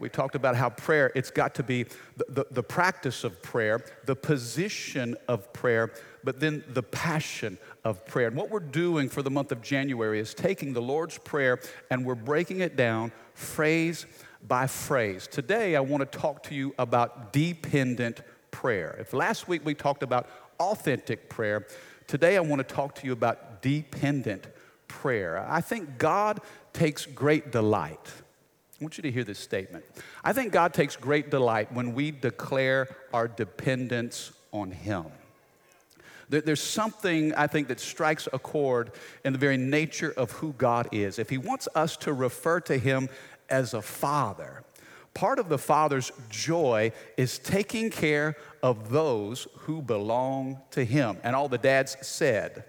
We talked about how prayer, it's got to be the, the, the, practice of prayer, the position of prayer, but then the passion of prayer. And what we're doing for the month of January is taking the Lord's Prayer and we're breaking it down phrase by phrase. Today, I want to talk to you about dependent prayer. If last week we talked about authentic prayer, today I want to talk to you about dependent prayer. I think God takes great delight I want you to hear this statement. I think God takes great delight when we declare our dependence on Him. There's something I think that strikes a chord in the very nature of who God is. If He wants us to refer to Him as a father, part of the father's joy is taking care of those who belong to Him. And all the dads said,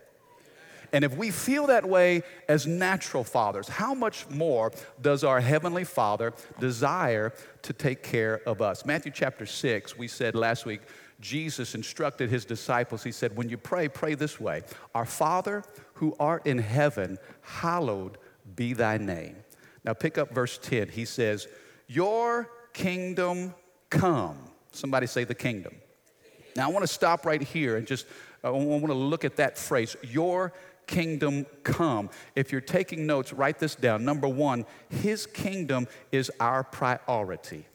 and if we feel that way as natural fathers, how much more does our Heavenly Father desire to take care of us? Matthew chapter 6, we said last week, Jesus instructed his disciples. He said, When you pray, pray this way Our Father who art in heaven, hallowed be thy name. Now pick up verse 10. He says, Your kingdom come. Somebody say the kingdom. Now I want to stop right here and just I want to look at that phrase, your kingdom come. If you're taking notes, write this down. Number one, His kingdom is our priority.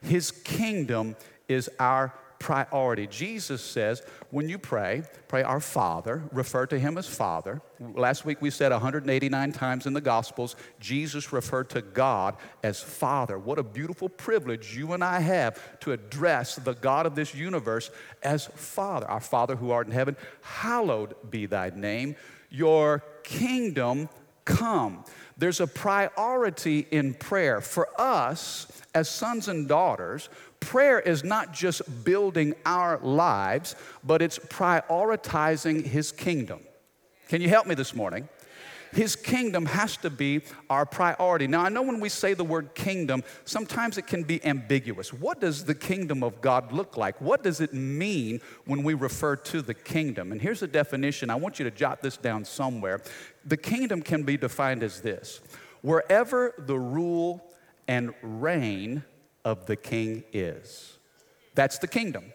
His kingdom is our priority. Jesus says, when you pray, pray our Father, refer to Him as Father. Last week we said 189 times in the Gospels, Jesus referred to God as Father. What a beautiful privilege you and I have to address the God of this universe as Father. Our Father who art in heaven, hallowed be thy name your kingdom come. There's a priority in prayer. For us, as sons and daughters, prayer is not just building our lives, but it's prioritizing His kingdom. Can you help me this morning? His kingdom has to be our priority. Now, I know when we say the word kingdom, sometimes it can be ambiguous. What does the kingdom of God look like? What does it mean when we refer to the kingdom? And here's a definition. I want you to jot this down somewhere. The kingdom can be defined as this wherever the rule and reign of the king is. That's the kingdom.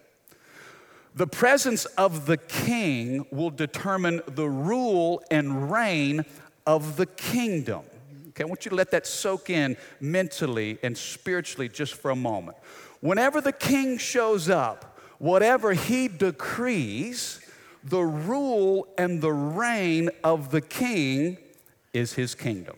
The presence of the king will determine the rule and reign of the kingdom. Okay, I want you to let that soak in mentally and spiritually just for a moment. Whenever the king shows up, whatever he decrees, the rule and the reign of the king is his kingdom.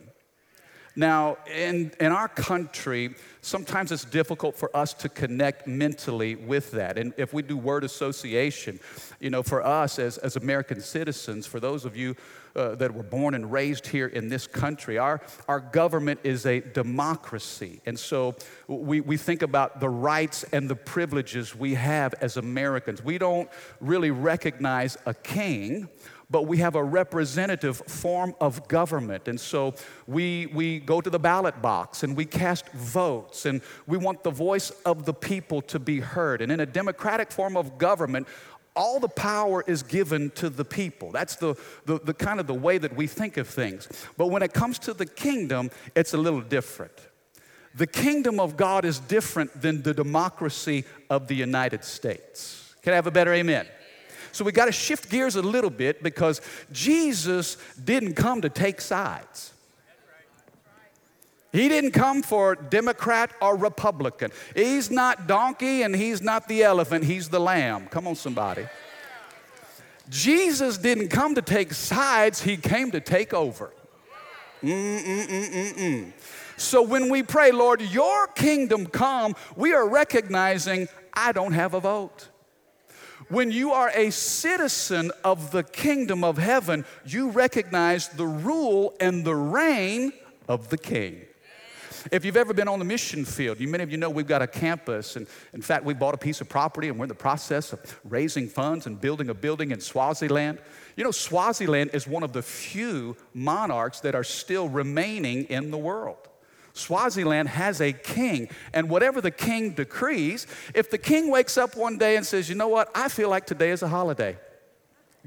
Now, in, in our country, sometimes it's difficult for us to connect mentally with that. And if we do word association, you know, for us as, as American citizens, for those of you uh, that were born and raised here in this country, our, our government is a democracy. And so we, we think about the rights and the privileges we have as Americans. We don't really recognize a king but we have a representative form of government. And so we, we go to the ballot box and we cast votes, and we want the voice of the people to be heard. And in a democratic form of government, all the power is given to the people. That's the, the, the kind of the way that we think of things. But when it comes to the kingdom, it's a little different. The kingdom of God is different than the democracy of the United States. Can I have a better amen? So we got to shift gears a little bit because Jesus didn't come to take sides. He didn't come for Democrat or Republican. He's not donkey and he's not the elephant, he's the lamb. Come on, somebody. Jesus didn't come to take sides, he came to take over. Mm-mm-mm-mm-mm. So when we pray, Lord, your kingdom come, we are recognizing I don't have a vote. When you are a citizen of the kingdom of heaven, you recognize the rule and the reign of the king. If you've ever been on the mission field, you, many of you know we've got a campus. And in fact, we bought a piece of property and we're in the process of raising funds and building a building in Swaziland. You know, Swaziland is one of the few monarchs that are still remaining in the world. Swaziland has a king, and whatever the king decrees, if the king wakes up one day and says, You know what, I feel like today is a holiday,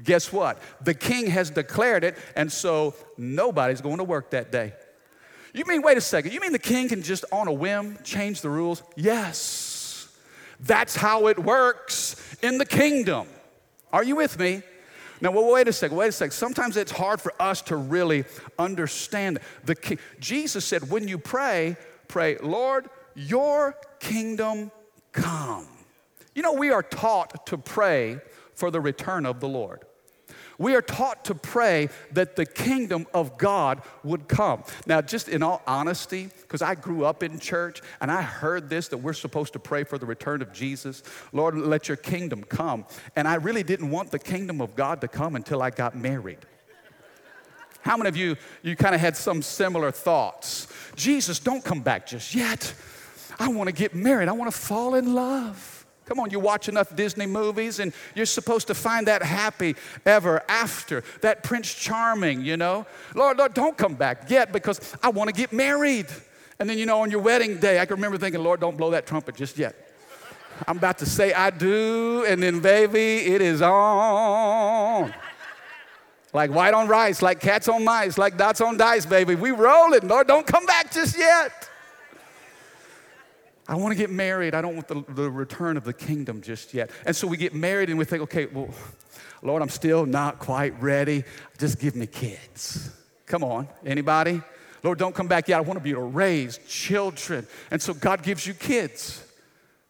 guess what? The king has declared it, and so nobody's going to work that day. You mean, wait a second, you mean the king can just on a whim change the rules? Yes. That's how it works in the kingdom. Are you with me? Now, well, wait a second, wait a second. Sometimes it's hard for us to really understand. The king. Jesus said, when you pray, pray, Lord, your kingdom come. You know, we are taught to pray for the return of the Lord. We are taught to pray that the kingdom of God would come. Now, just in all honesty, because I grew up in church and I heard this that we're supposed to pray for the return of Jesus. Lord, let your kingdom come. And I really didn't want the kingdom of God to come until I got married. How many of you, you kind of had some similar thoughts? Jesus, don't come back just yet. I want to get married. I want to fall in love. Come on, you watch enough Disney movies and you're supposed to find that happy ever after, that Prince Charming, you know. Lord, Lord, don't come back yet because I want to get married. And then, you know, on your wedding day, I can remember thinking, Lord, don't blow that trumpet just yet. I'm about to say I do, and then, baby, it is on. Like white on rice, like cats on mice, like dots on dice, baby. We rolling. Lord, don't come back just yet. I want to get married. I don't want the, the return of the kingdom just yet. And so we get married and we think, okay, well, Lord, I'm still not quite ready. Just give me kids. Come on, anybody? Lord, don't come back yet. I want to be able to raise children. And so God gives you kids.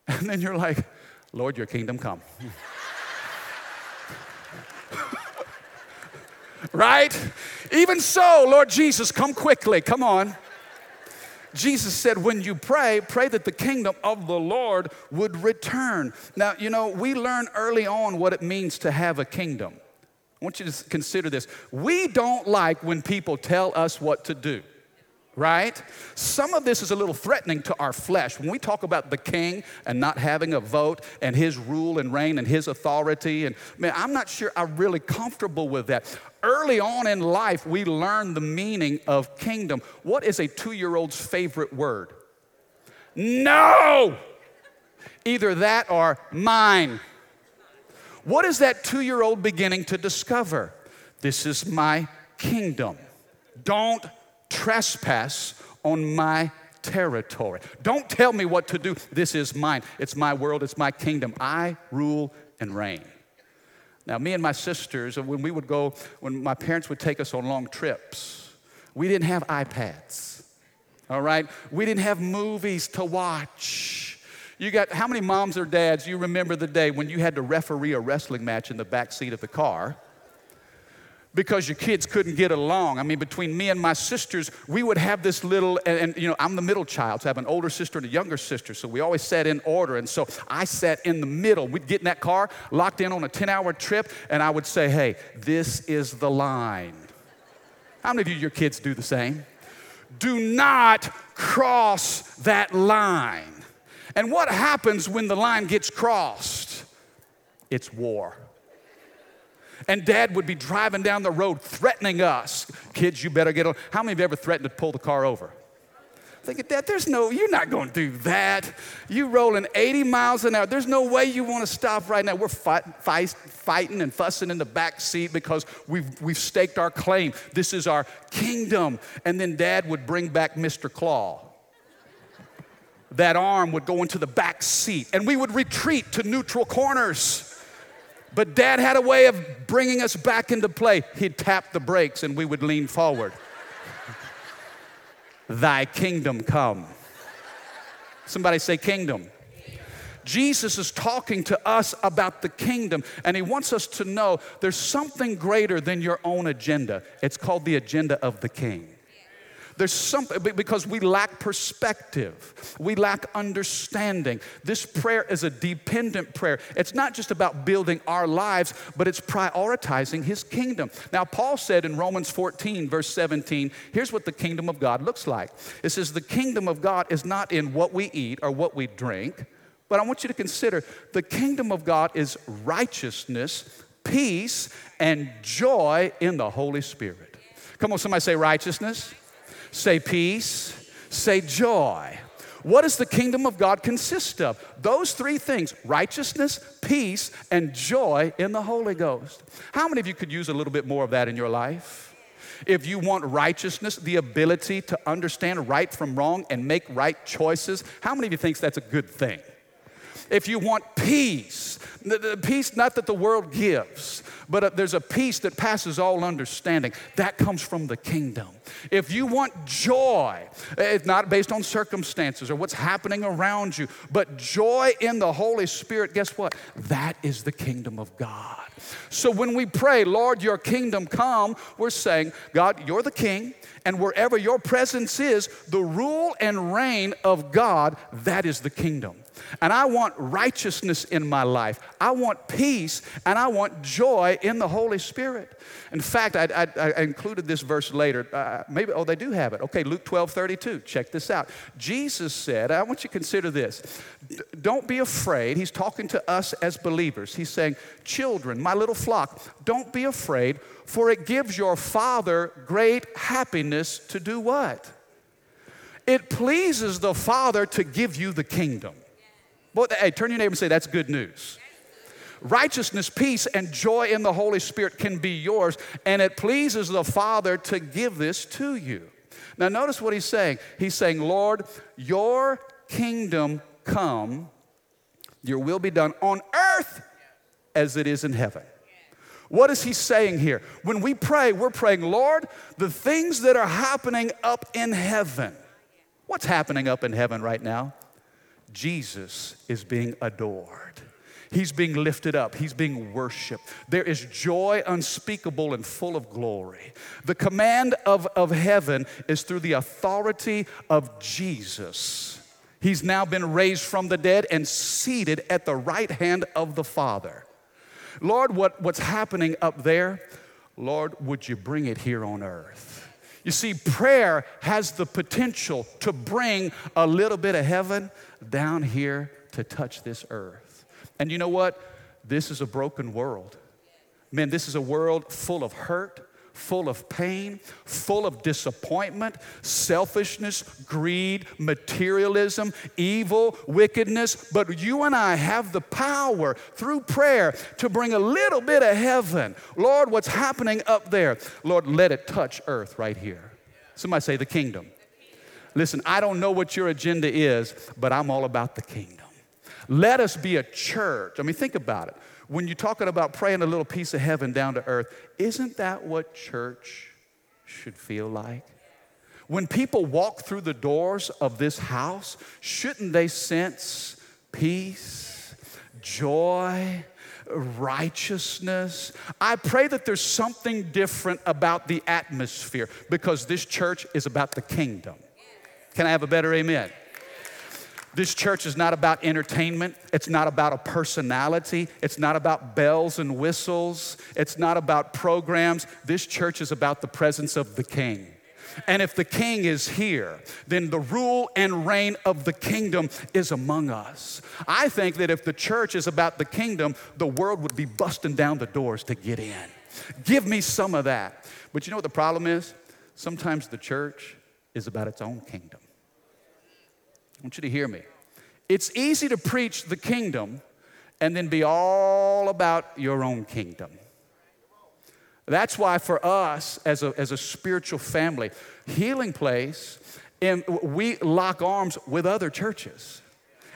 And then you're like, Lord, your kingdom come. right? Even so, Lord Jesus, come quickly. Come on. Jesus said, when you pray, pray that the kingdom of the Lord would return. Now, you know, we learn early on what it means to have a kingdom. I want you to consider this. We don't like when people tell us what to do right? Some of this is a little threatening to our flesh. When we talk about the king and not having a vote and his rule and reign and his authority, and man, I'm not sure I'm really comfortable with that. Early on in life, we learn the meaning of kingdom. What is a two year old's favorite word? No! Either that or mine. What is that two year old beginning to discover? This is my kingdom. Don't trespass on my territory. Don't tell me what to do. This is mine. It's my world, it's my kingdom. I rule and reign. Now, me and my sisters, when we would go, when my parents would take us on long trips, we didn't have iPads, all right? We didn't have movies to watch. You got, how many moms or dads, you remember the day when you had to referee a wrestling match in the back seat of the car? Because your kids couldn't get along. I mean, between me and my sisters, we would have this little, and, and, you know, I'm the middle child, so I have an older sister and a younger sister, so we always sat in order. And so I sat in the middle. We'd get in that car, locked in on a 10 hour trip, and I would say, hey, this is the line. How many of you, your kids do the same? Do not cross that line. And what happens when the line gets crossed? It's war. And dad would be driving down the road threatening us. Kids, you better get on. How many of you ever threatened to pull the car over? Thinking, Dad, there's no, you're not going to do that. You rolling 80 miles an hour. There's no way you want to stop right now. We're fight, fight, fighting and fussing in the back seat because we've, we've staked our claim. This is our kingdom. And then Dad would bring back Mr. Claw. That arm would go into the back seat, and we would retreat to neutral corners. But dad had a way of bringing us back into play. He'd tap the brakes and we would lean forward. Thy kingdom come. Somebody say, kingdom. Jesus is talking to us about the kingdom, and he wants us to know there's something greater than your own agenda. It's called the agenda of the king. There's something because we lack perspective, we lack understanding. This prayer is a dependent prayer. It's not just about building our lives, but it's prioritizing His kingdom. Now, Paul said in Romans 14, verse 17, here's what the kingdom of God looks like it says, The kingdom of God is not in what we eat or what we drink. But I want you to consider the kingdom of God is righteousness, peace, and joy in the Holy Spirit. Come on, somebody say righteousness, say peace, say joy. What does the kingdom of God consist of? Those three things righteousness, peace, and joy in the Holy Ghost. How many of you could use a little bit more of that in your life? If you want righteousness, the ability to understand right from wrong and make right choices, how many of you thinks that's a good thing? If you want peace, the, the peace not that the world gives, but uh, there's a peace that passes all understanding. That comes from the kingdom. If you want joy, it's not based on circumstances or what's happening around you, but joy in the Holy Spirit, guess what? That is the kingdom of God. So when we pray, Lord, your kingdom come, we're saying, God, you're the king, and wherever your presence is, the rule and reign of God, that is the kingdom. And I want righteousness in my life. I want peace and I want joy in the Holy Spirit. In fact, I, I, I included this verse later. Uh, maybe, oh, they do have it. Okay, Luke 12 32. Check this out. Jesus said, I want you to consider this. don't be afraid. He's talking to us as believers. He's saying, Children, my little flock, don't be afraid, for it gives your Father great happiness to do what? It pleases the Father to give you the kingdom. Boy, hey, turn your neighbor and say, That's good news. Righteousness, peace, and joy in the Holy Spirit can be yours, and it pleases the Father to give this to you. Now, notice what he's saying. He's saying, Lord, your kingdom come, your will be done on earth as it is in heaven. What is he saying here? When we pray, we're praying, Lord, the things that are happening up in heaven. What's happening up in heaven right now? Jesus is being adored. He's being lifted up. He's being worshiped. There is joy unspeakable and full of glory. The command of, of heaven is through the authority of Jesus. He's now been raised from the dead and seated at the right hand of the Father. Lord, what, what's happening up there, Lord, would you bring it here on earth? You see, prayer has the potential to bring a little bit of heaven down here to touch this earth. And you know what? This is a broken world. Man, this is a world full of hurt, full of pain, full of disappointment, selfishness, greed, materialism, evil, wickedness. But you and I have the power through prayer to bring a little bit of heaven. Lord, what's happening up there? Lord, let it touch earth right here. Somebody say the kingdom. Listen, I don't know what your agenda is, but I'm all about the kingdom. Let us be a church. I mean, think about it when you're talking about praying a little piece of heaven down to earth, isn't that what church should feel like? When people walk through the doors of this house, shouldn't they sense peace, joy, righteousness? I pray that there's something different about the atmosphere because this church is about the kingdom. Can I have a better amen? This church is not about entertainment. It's not about a personality. It's not about bells and whistles. It's not about programs. This church is about the presence of the King. And if the king is here, then the rule and reign of the kingdom is among us. I think that if the church is about the kingdom, the world would be busting down the doors to get in. Give me some of that. But you know what the problem is? Sometimes the church is about its own kingdom. I want you to hear me. It's easy to preach the kingdom and then be all about your own kingdom. That's why, for us as a, as a spiritual family, Healing Place, and we lock arms with other churches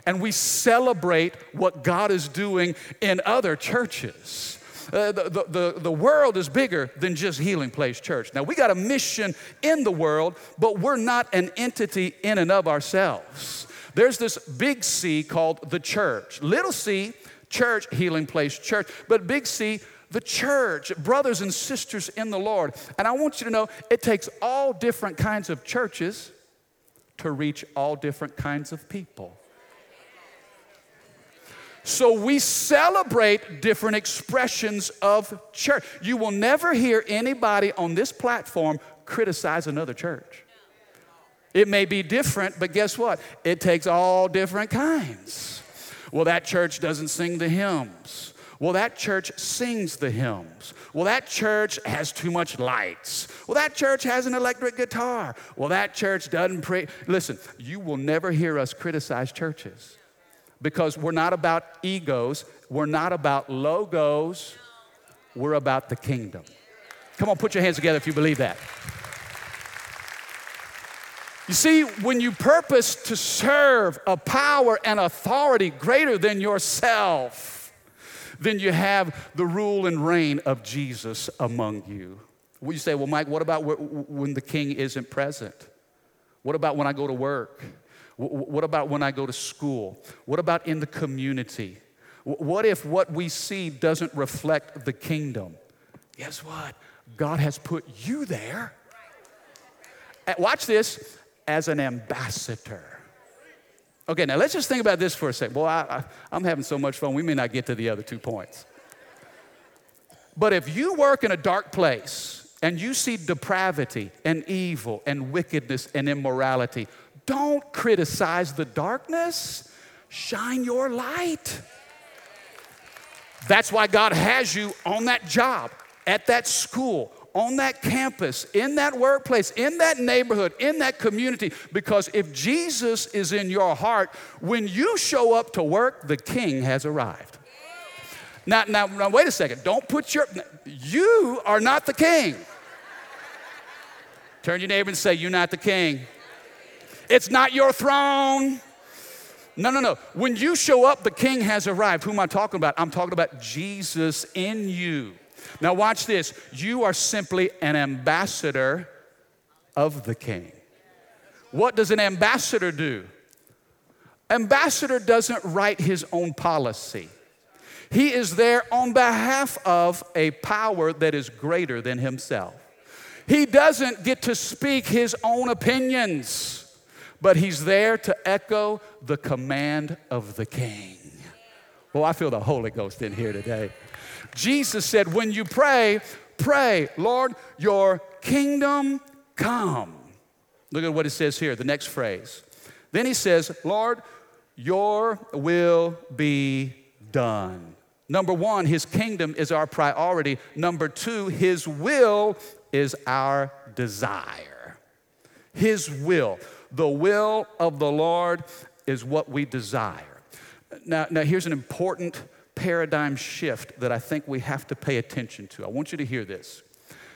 and we celebrate what God is doing in other churches. Uh, the, the, the world is bigger than just Healing Place Church. Now, we got a mission in the world, but we're not an entity in and of ourselves. There's this big C called the church. Little c, church, Healing Place Church. But big C, the church, brothers and sisters in the Lord. And I want you to know it takes all different kinds of churches to reach all different kinds of people. So we celebrate different expressions of church. You will never hear anybody on this platform criticize another church. It may be different, but guess what? It takes all different kinds. Well, that church doesn't sing the hymns. Well, that church sings the hymns. Well, that church has too much lights. Well, that church has an electric guitar. Well, that church doesn't pray. Listen, you will never hear us criticize churches because we're not about egos, we're not about logos, we're about the kingdom. Come on, put your hands together if you believe that. You see, when you purpose to serve a power and authority greater than yourself, then you have the rule and reign of Jesus among you. Well, you say, well, Mike, what about when the king isn't present? What about when I go to work? What about when I go to school? What about in the community? What if what we see doesn't reflect the kingdom? Guess what? God has put you there. Eh, watch this as an ambassador. Okay, now let's just think about this for a second. Boy, I, am having so much fun, we may not get to the other two points. But if you work in a dark place and you see depravity and evil and wickedness and immorality, don't criticize the darkness, shine your light. That's why God has you on that job, at that school, on that campus, in that workplace, in that neighborhood, in that community. Because if Jesus is in your heart, when you show up to work, the king has arrived. Now, now, now wait a second. Don't put your, you are not the king. Turn your neighbor and say, You're not the king. It's not your throne. No, no, no. When you show up, the king has arrived. Who am I talking about? I'm talking about Jesus in you. Now, watch this. You are simply an ambassador of the king. What does an ambassador do? Ambassador doesn't write his own policy. He is there on behalf of a power that is greater than himself. He doesn't get to speak his own opinions, but he's there to echo the command of the king. Well, I feel the Holy Ghost in here today. Jesus said, When you pray, pray, Lord, your kingdom come. Look at what it says here, the next phrase. Then he says, Lord, your will be done. Number one, his kingdom is our priority. Number two, his will is our desire. His will, the will of the Lord is what we desire. Now, now here's an important paradigm shift that I think we have to pay attention to. I want you to hear this.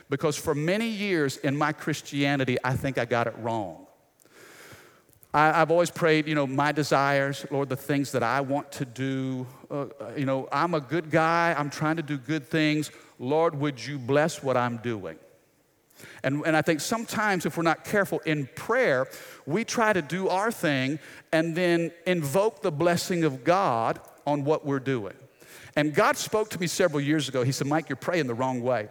Because for many years in my Christianity, I think I got it wrong. I, have always prayed, you know, my desires, Lord, the things that I want to do. Uh, you know, I'm a good guy, I'm trying to do good things. Lord, would you bless what I'm doing? And, and I think sometimes, if we're not careful in prayer, we try to do our thing and then invoke the blessing of God on what we're doing. And God spoke to me several years ago. He said, Mike, you're praying the wrong way.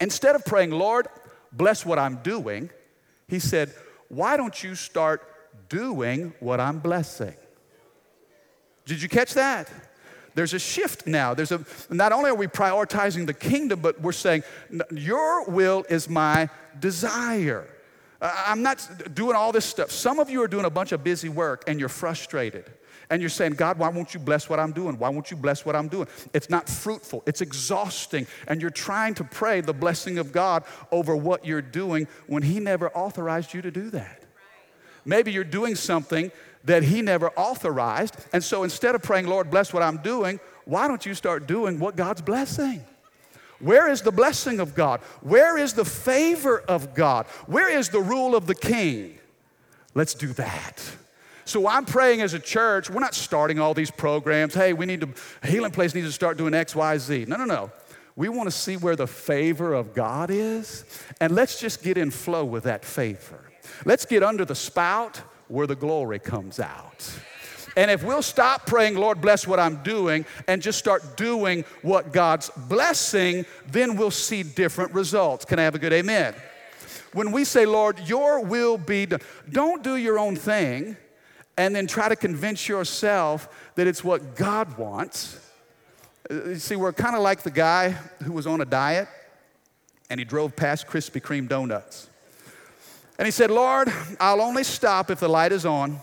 Instead of praying, Lord, bless what I'm doing, he said, Why don't you start doing what I'm blessing? Did you catch that? There's a shift now. There's a not only are we prioritizing the kingdom, but we're saying, Your will is my desire. I'm not doing all this stuff. Some of you are doing a bunch of busy work and you're frustrated and you're saying, God, why won't you bless what I'm doing? Why won't you bless what I'm doing? It's not fruitful, it's exhausting, and you're trying to pray the blessing of God over what you're doing when He never authorized you to do that. Maybe you're doing something that He never authorized, and so instead of praying, Lord, bless what I'm doing, why don't you start doing what God's blessing? Where is the blessing of God? Where is the favor of God? Where is the rule of the king? Let's do that. So I'm praying as a church, we're not starting all these programs. Hey, we need to, Healing Place needs to start doing X, Y, Z. No, no, no. We want to see where the favor of God is, and let's just get in flow with that favor. Let's get under the spout where the glory comes out. And if we'll stop praying, Lord, bless what I'm doing, and just start doing what God's blessing, then we'll see different results. Can I have a good amen? When we say, Lord, your will be done, don't do your own thing and then try to convince yourself that it's what God wants. Uh, you see, we're kind of like the guy who was on a diet and he drove past Krispy Kreme donuts. And he said, Lord, I'll only stop if the light is on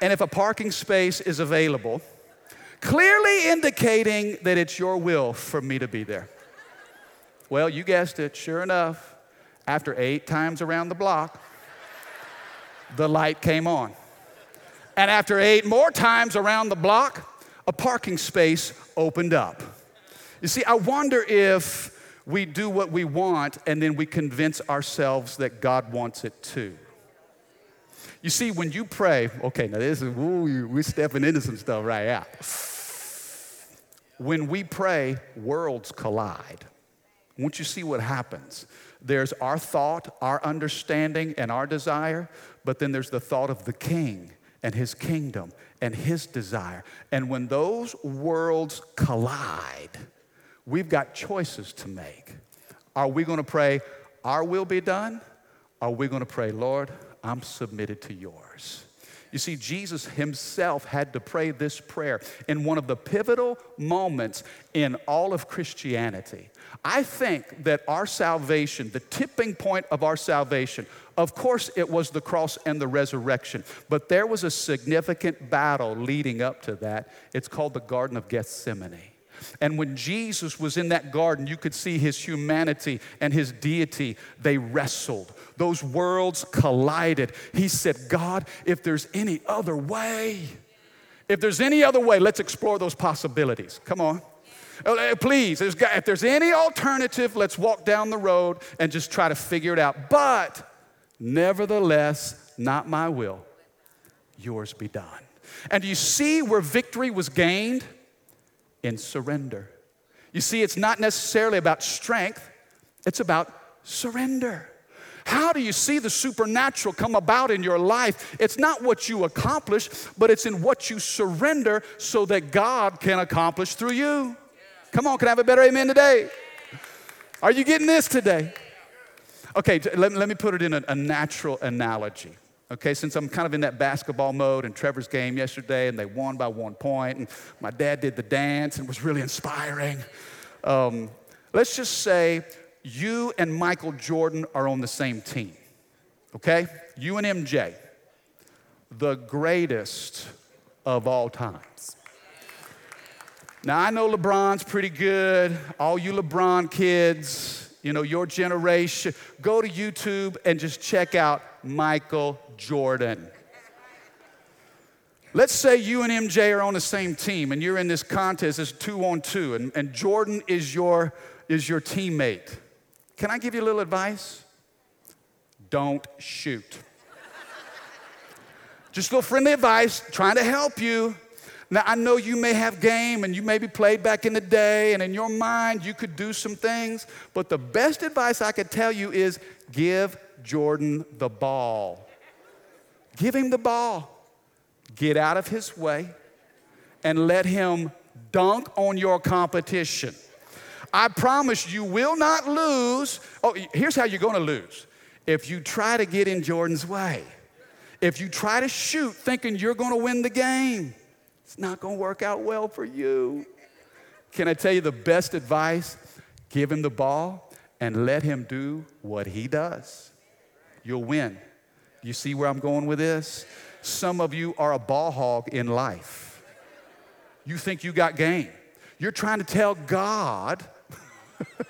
and if a parking space is available, clearly indicating that it's your will for me to be there. Well, you guessed it, sure enough, after eight times around the block, the light came on. And after eight more times around the block, a parking space opened up. You see, I wonder if we do what we want and then we convince ourselves that God wants it too. You see, when you pray, okay, now this is, ooh, we're stepping into some stuff right now. When we pray, worlds collide. Once you see what happens, there's our thought, our understanding, and our desire, but then there's the thought of the king and his kingdom and his desire. And when those worlds collide, we've got choices to make. Are we going to pray, Our will be done? Are we going to pray, Lord, I'm submitted to yours? You see, Jesus himself had to pray this prayer in one of the pivotal moments in all of Christianity. I think that our salvation, the tipping point of our salvation, of course, it was the cross and the resurrection, but there was a significant battle leading up to that. It's called the Garden of Gethsemane. And when Jesus was in that garden, you could see his humanity and his deity. They wrestled, those worlds collided. He said, God, if there's any other way, if there's any other way, let's explore those possibilities. Come on. Uh, uh, please, if there's any alternative, let's walk down the road and just try to figure it out. But nevertheless, not my will, yours be done. And do you see where victory was gained? In surrender. You see, it's not necessarily about strength, it's about surrender. How do you see the supernatural come about in your life? It's not what you accomplish, but it's in what you surrender so that God can accomplish through you. Come on, can I have a better amen today? Are you getting this today? Okay, let, let me put it in a, a natural analogy. Okay, since I'm kind of in that basketball mode and Trevor's game yesterday and they won by one point and my dad did the dance and was really inspiring. Um, let's just say you and Michael Jordan are on the same team. Okay? You and MJ, the greatest of all times. Now, I know LeBron's pretty good. All you LeBron kids, you know, your generation, go to YouTube and just check out Michael Jordan. Let's say you and MJ are on the same team and you're in this contest, it's two on two, and, and Jordan is your, is your teammate. Can I give you a little advice? Don't shoot. Just a little friendly advice, trying to help you. Now, I know you may have game and you maybe played back in the day, and in your mind, you could do some things, but the best advice I could tell you is give Jordan the ball. Give him the ball. Get out of his way and let him dunk on your competition. I promise you will not lose. Oh, here's how you're going to lose. If you try to get in Jordan's way, if you try to shoot thinking you're going to win the game, it's not going to work out well for you. Can I tell you the best advice? Give him the ball and let him do what he does. You'll win. You see where I'm going with this? Some of you are a ball hog in life. You think you got game. You're trying to tell God.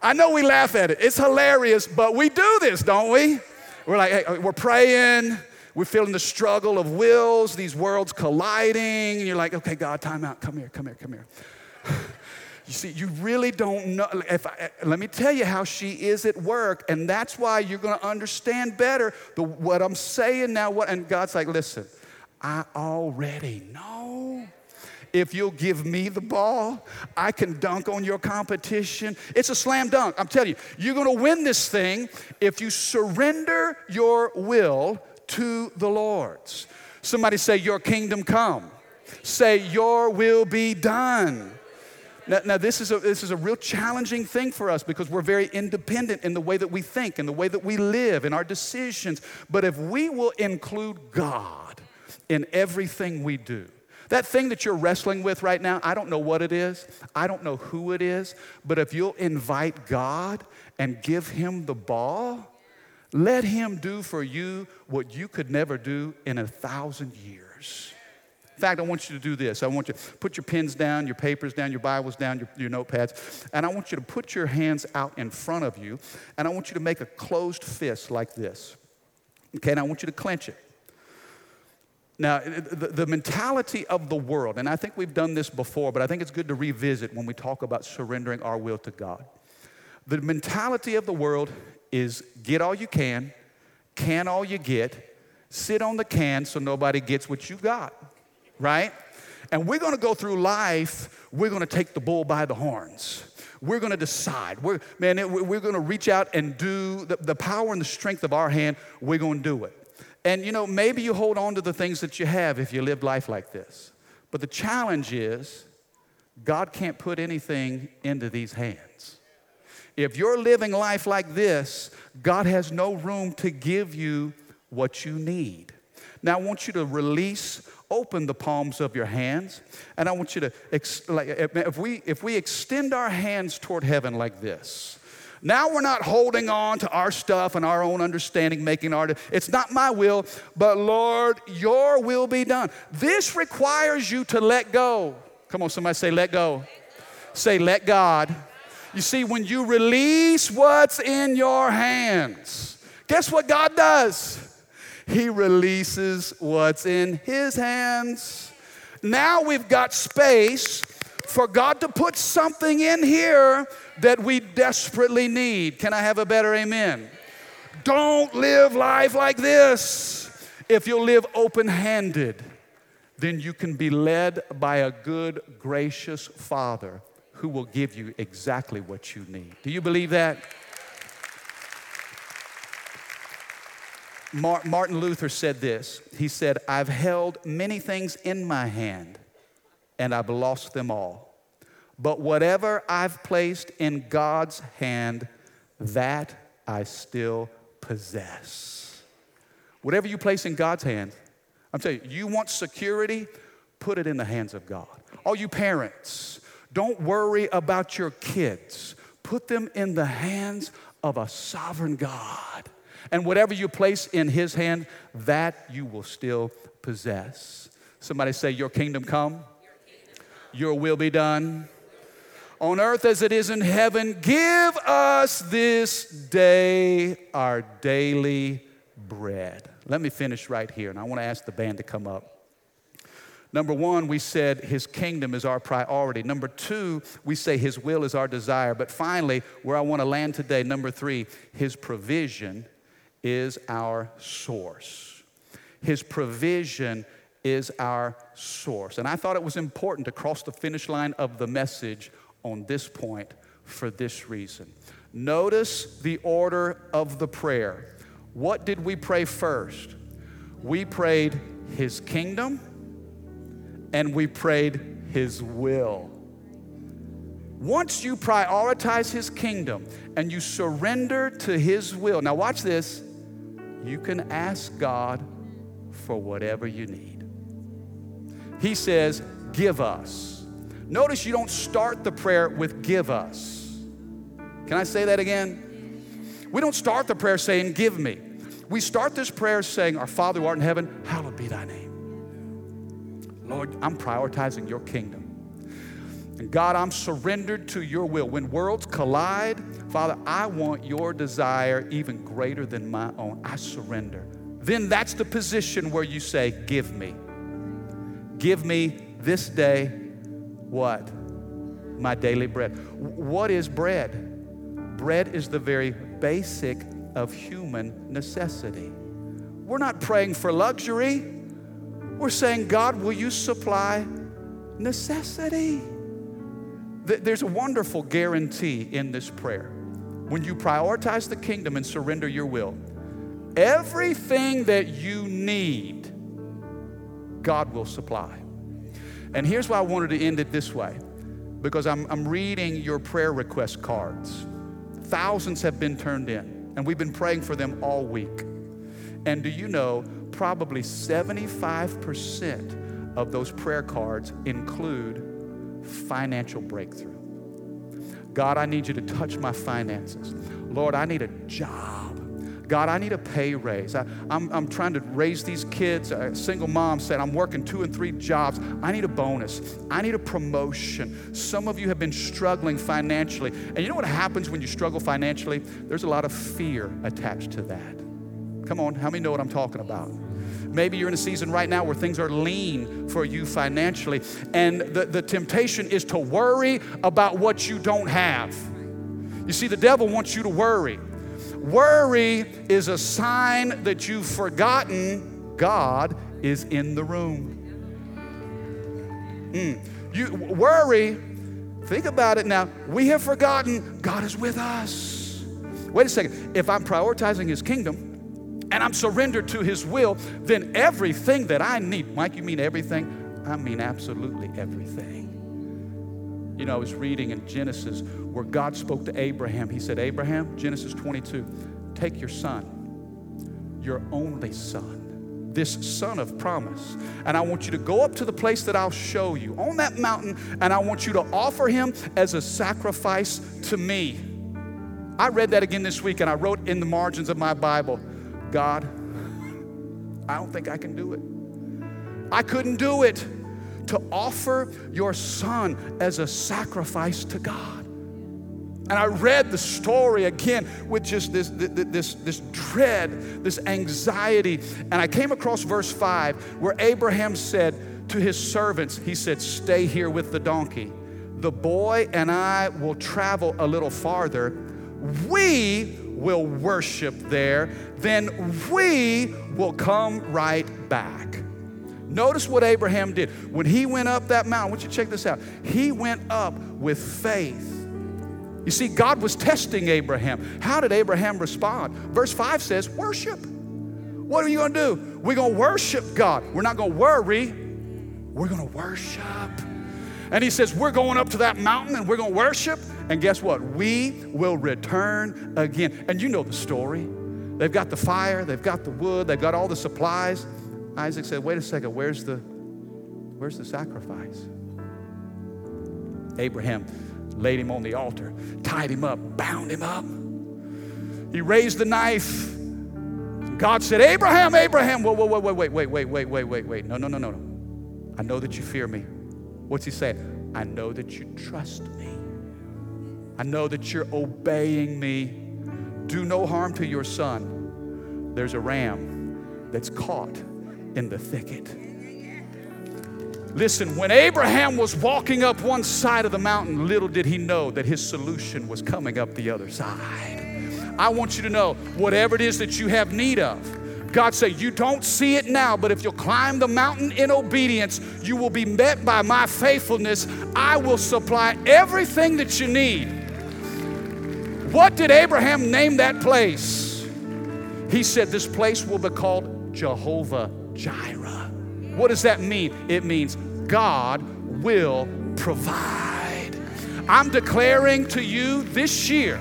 I know we laugh at it. It's hilarious, but we do this, don't we? We're like, hey, we're praying. We're feeling the struggle of wills, these worlds colliding. And you're like, okay, God, time out. Come here, come here, come here. You see, you really don't know. If I, let me tell you how she is at work, and that's why you're going to understand better the, what I'm saying now. What and God's like, listen, I already know. If you'll give me the ball, I can dunk on your competition. It's a slam dunk. I'm telling you, you're going to win this thing if you surrender your will to the Lord's. Somebody say, Your kingdom come. Say, Your will be done. Now, now, this, is a, this is a real challenging thing for us because we're very independent in the way that we think, in the way that we live, in our decisions. But if we will include God in everything we do, that thing that you're wrestling with right now, I don't know what it is, I don't know who it is, but if you'll invite God and give Him the ball, let Him do for you what you could never do in a thousand years. In fact, I want you to do this. I want you to put your pens down, your papers down, your Bibles down, your, your, notepads, and I want you to put your hands out in front of you, and I want you to make a closed fist like this. Okay, and I want you to clench it. Now, the, the mentality of the world, and I think we've done this before, but I think it's good to revisit when we talk about surrendering our will to God. The mentality of the world is get all you can, can all you get, sit on the can so nobody gets what you got right? And we're gonna go through life, we're gonna take the bull by the horns. We're gonna decide. We're, man, we're gonna reach out and do the, the power and the strength of our hand, we're gonna do it. And you know, maybe you hold on to the things that you have if you live life like this. But the challenge is, God can't put anything into these hands. If you're living life like this, God has no room to give you what you need. Now, I want you to release open the palms of your hands. And I want you to, if we, if we extend our hands toward heaven like this, now we're not holding on to our stuff and our own understanding, making our, it's not my will, but Lord, your will be done. This requires you to let go. Come on, somebody say, let go. Say, let God. You see, when you release what's in your hands, guess what God does? He releases what's in His hands. Now we've got space for God to put something in here that we desperately need. Can I have a better amen? Don't live life like this. If you'll live open handed, then you can be led by a good, gracious Father who will give you exactly what you need. Do you believe that? Martin Luther said this. He said, I've held many things in my hand and I've lost them all. But whatever I've placed in God's hand, that I still possess. Whatever you place in God's hand, I'm telling you, you want security, put it in the hands of God. All you parents, don't worry about your kids, put them in the hands of a sovereign God. And whatever you place in his hand, that you will still possess. Somebody say, Your kingdom come, your will be done on earth as it is in heaven. Give us this day our daily bread. Let me finish right here, and I want to ask the band to come up. Number one, we said his kingdom is our priority. Number two, we say his will is our desire. But finally, where I want to land today, number three, his provision is our source. His provision is our source. And I thought it was important to cross the finish line of the message on this point for this reason. Notice the order of the prayer. What did we pray first? We prayed His kingdom and we prayed His will. Once you prioritize His kingdom and you surrender to His will, now watch this you can ask God for whatever you need. He says, Give us. Notice you don't start the prayer with give us. Can I say that again? We don't start the prayer saying, Give me. We start this prayer saying, Our Father who art in heaven, hallowed be thy name. Lord, I'm prioritizing your kingdom. And God, I'm surrendered to your will. When worlds collide, Father, I want your desire even greater than my own. I surrender. Then that's the position where you say, Give me. Give me this day what? My daily bread. What is bread? Bread is the very basic of human necessity. We're not praying for luxury. We're saying, God, will you supply necessity? There's a wonderful guarantee in this prayer. When you prioritize the kingdom and surrender your will, everything that you need, God will supply. And here's why I wanted to end it this way because I'm, I'm reading your prayer request cards. Thousands have been turned in, and we've been praying for them all week. And do you know, probably 75% of those prayer cards include financial breakthrough. God, I need you to touch my finances. Lord, I need a job. God, I need a pay raise. I, am trying to raise these kids. A single mom said, I'm working two and three jobs. I need a bonus. I need a promotion. Some of you have been struggling financially. And you know what happens when you struggle financially? There's a lot of fear attached to that. Come on, how many know what I'm talking about? Maybe you're in a season right now where things are lean for you financially, and the, the temptation is to worry about what you don't have. You see, the devil wants you to worry. Worry is a sign that you've forgotten God is in the room. Mm. You worry, think about it now. We have forgotten God is with us. Wait a second. If I'm prioritizing His kingdom and I'm surrendered to His will, then everything that I need, Mike, you mean everything? I mean absolutely everything. You know, I was reading in Genesis where God spoke to Abraham. He said, Abraham, Genesis 22, take your son, your only son, this son of promise, and I want you to go up to the place that I'll show you on that mountain, and I want you to offer him as a sacrifice to me. I read that again this week, and I wrote in the margins of my Bible, God, I don't think I can do it. I couldn't do it to offer your son as a sacrifice to God. And I read the story again with just this, this, this dread, this anxiety. And I came across verse 5 where Abraham said to his servants, He said, Stay here with the donkey. The boy and I will travel a little farther. We will worship there. Then we will come right back. Notice what Abraham did. When he went up that mountain, I want you to check this out. He went up with faith. You see, God was testing Abraham. How did Abraham respond? Verse 5 says, Worship. What are you going to do? We're going to worship God. We're not going to worry. We're going to worship. And he says, We're going up to that mountain and we're going to worship. And guess what? We will return again. And you know the story. They've got the fire, they've got the wood, they've got all the supplies. Isaac said, wait a second, where's the where's the sacrifice? Abraham laid him on the altar, tied him up, bound him up. He raised the knife. God said, Abraham, Abraham, whoa, whoa, whoa, wait, wait, wait, wait, wait, wait, wait. No, no, no, no, no. I know that you fear me. What's he saying? I know that you trust me. I know that you're obeying me. Do no harm to your son. There's a ram that's caught in the thicket. Listen, when Abraham was walking up one side of the mountain, little did he know that his solution was coming up the other side. I want you to know whatever it is that you have need of, God said, You don't see it now, but if you'll climb the mountain in obedience, you will be met by my faithfulness. I will supply everything that you need. What did Abraham name that place? He said, This place will be called Jehovah Jireh. What does that mean? It means God will provide. I'm declaring to you this year,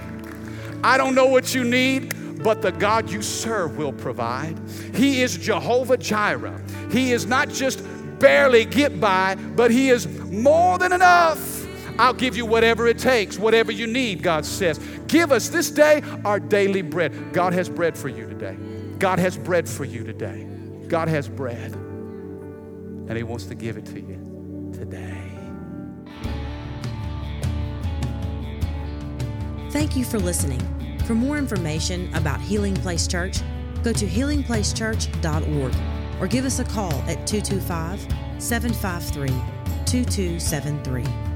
I don't know what you need, but the God you serve will provide. He is Jehovah Jireh. He is not just barely get by, but He is more than enough. I'll give you whatever it takes, whatever you need, God says. Give us this day our daily bread. God has bread for you today. God has bread for you today. God has bread, and He wants to give it to you today. Thank you for listening. For more information about Healing Place Church, go to healingplacechurch.org or give us a call at 225 753 2273.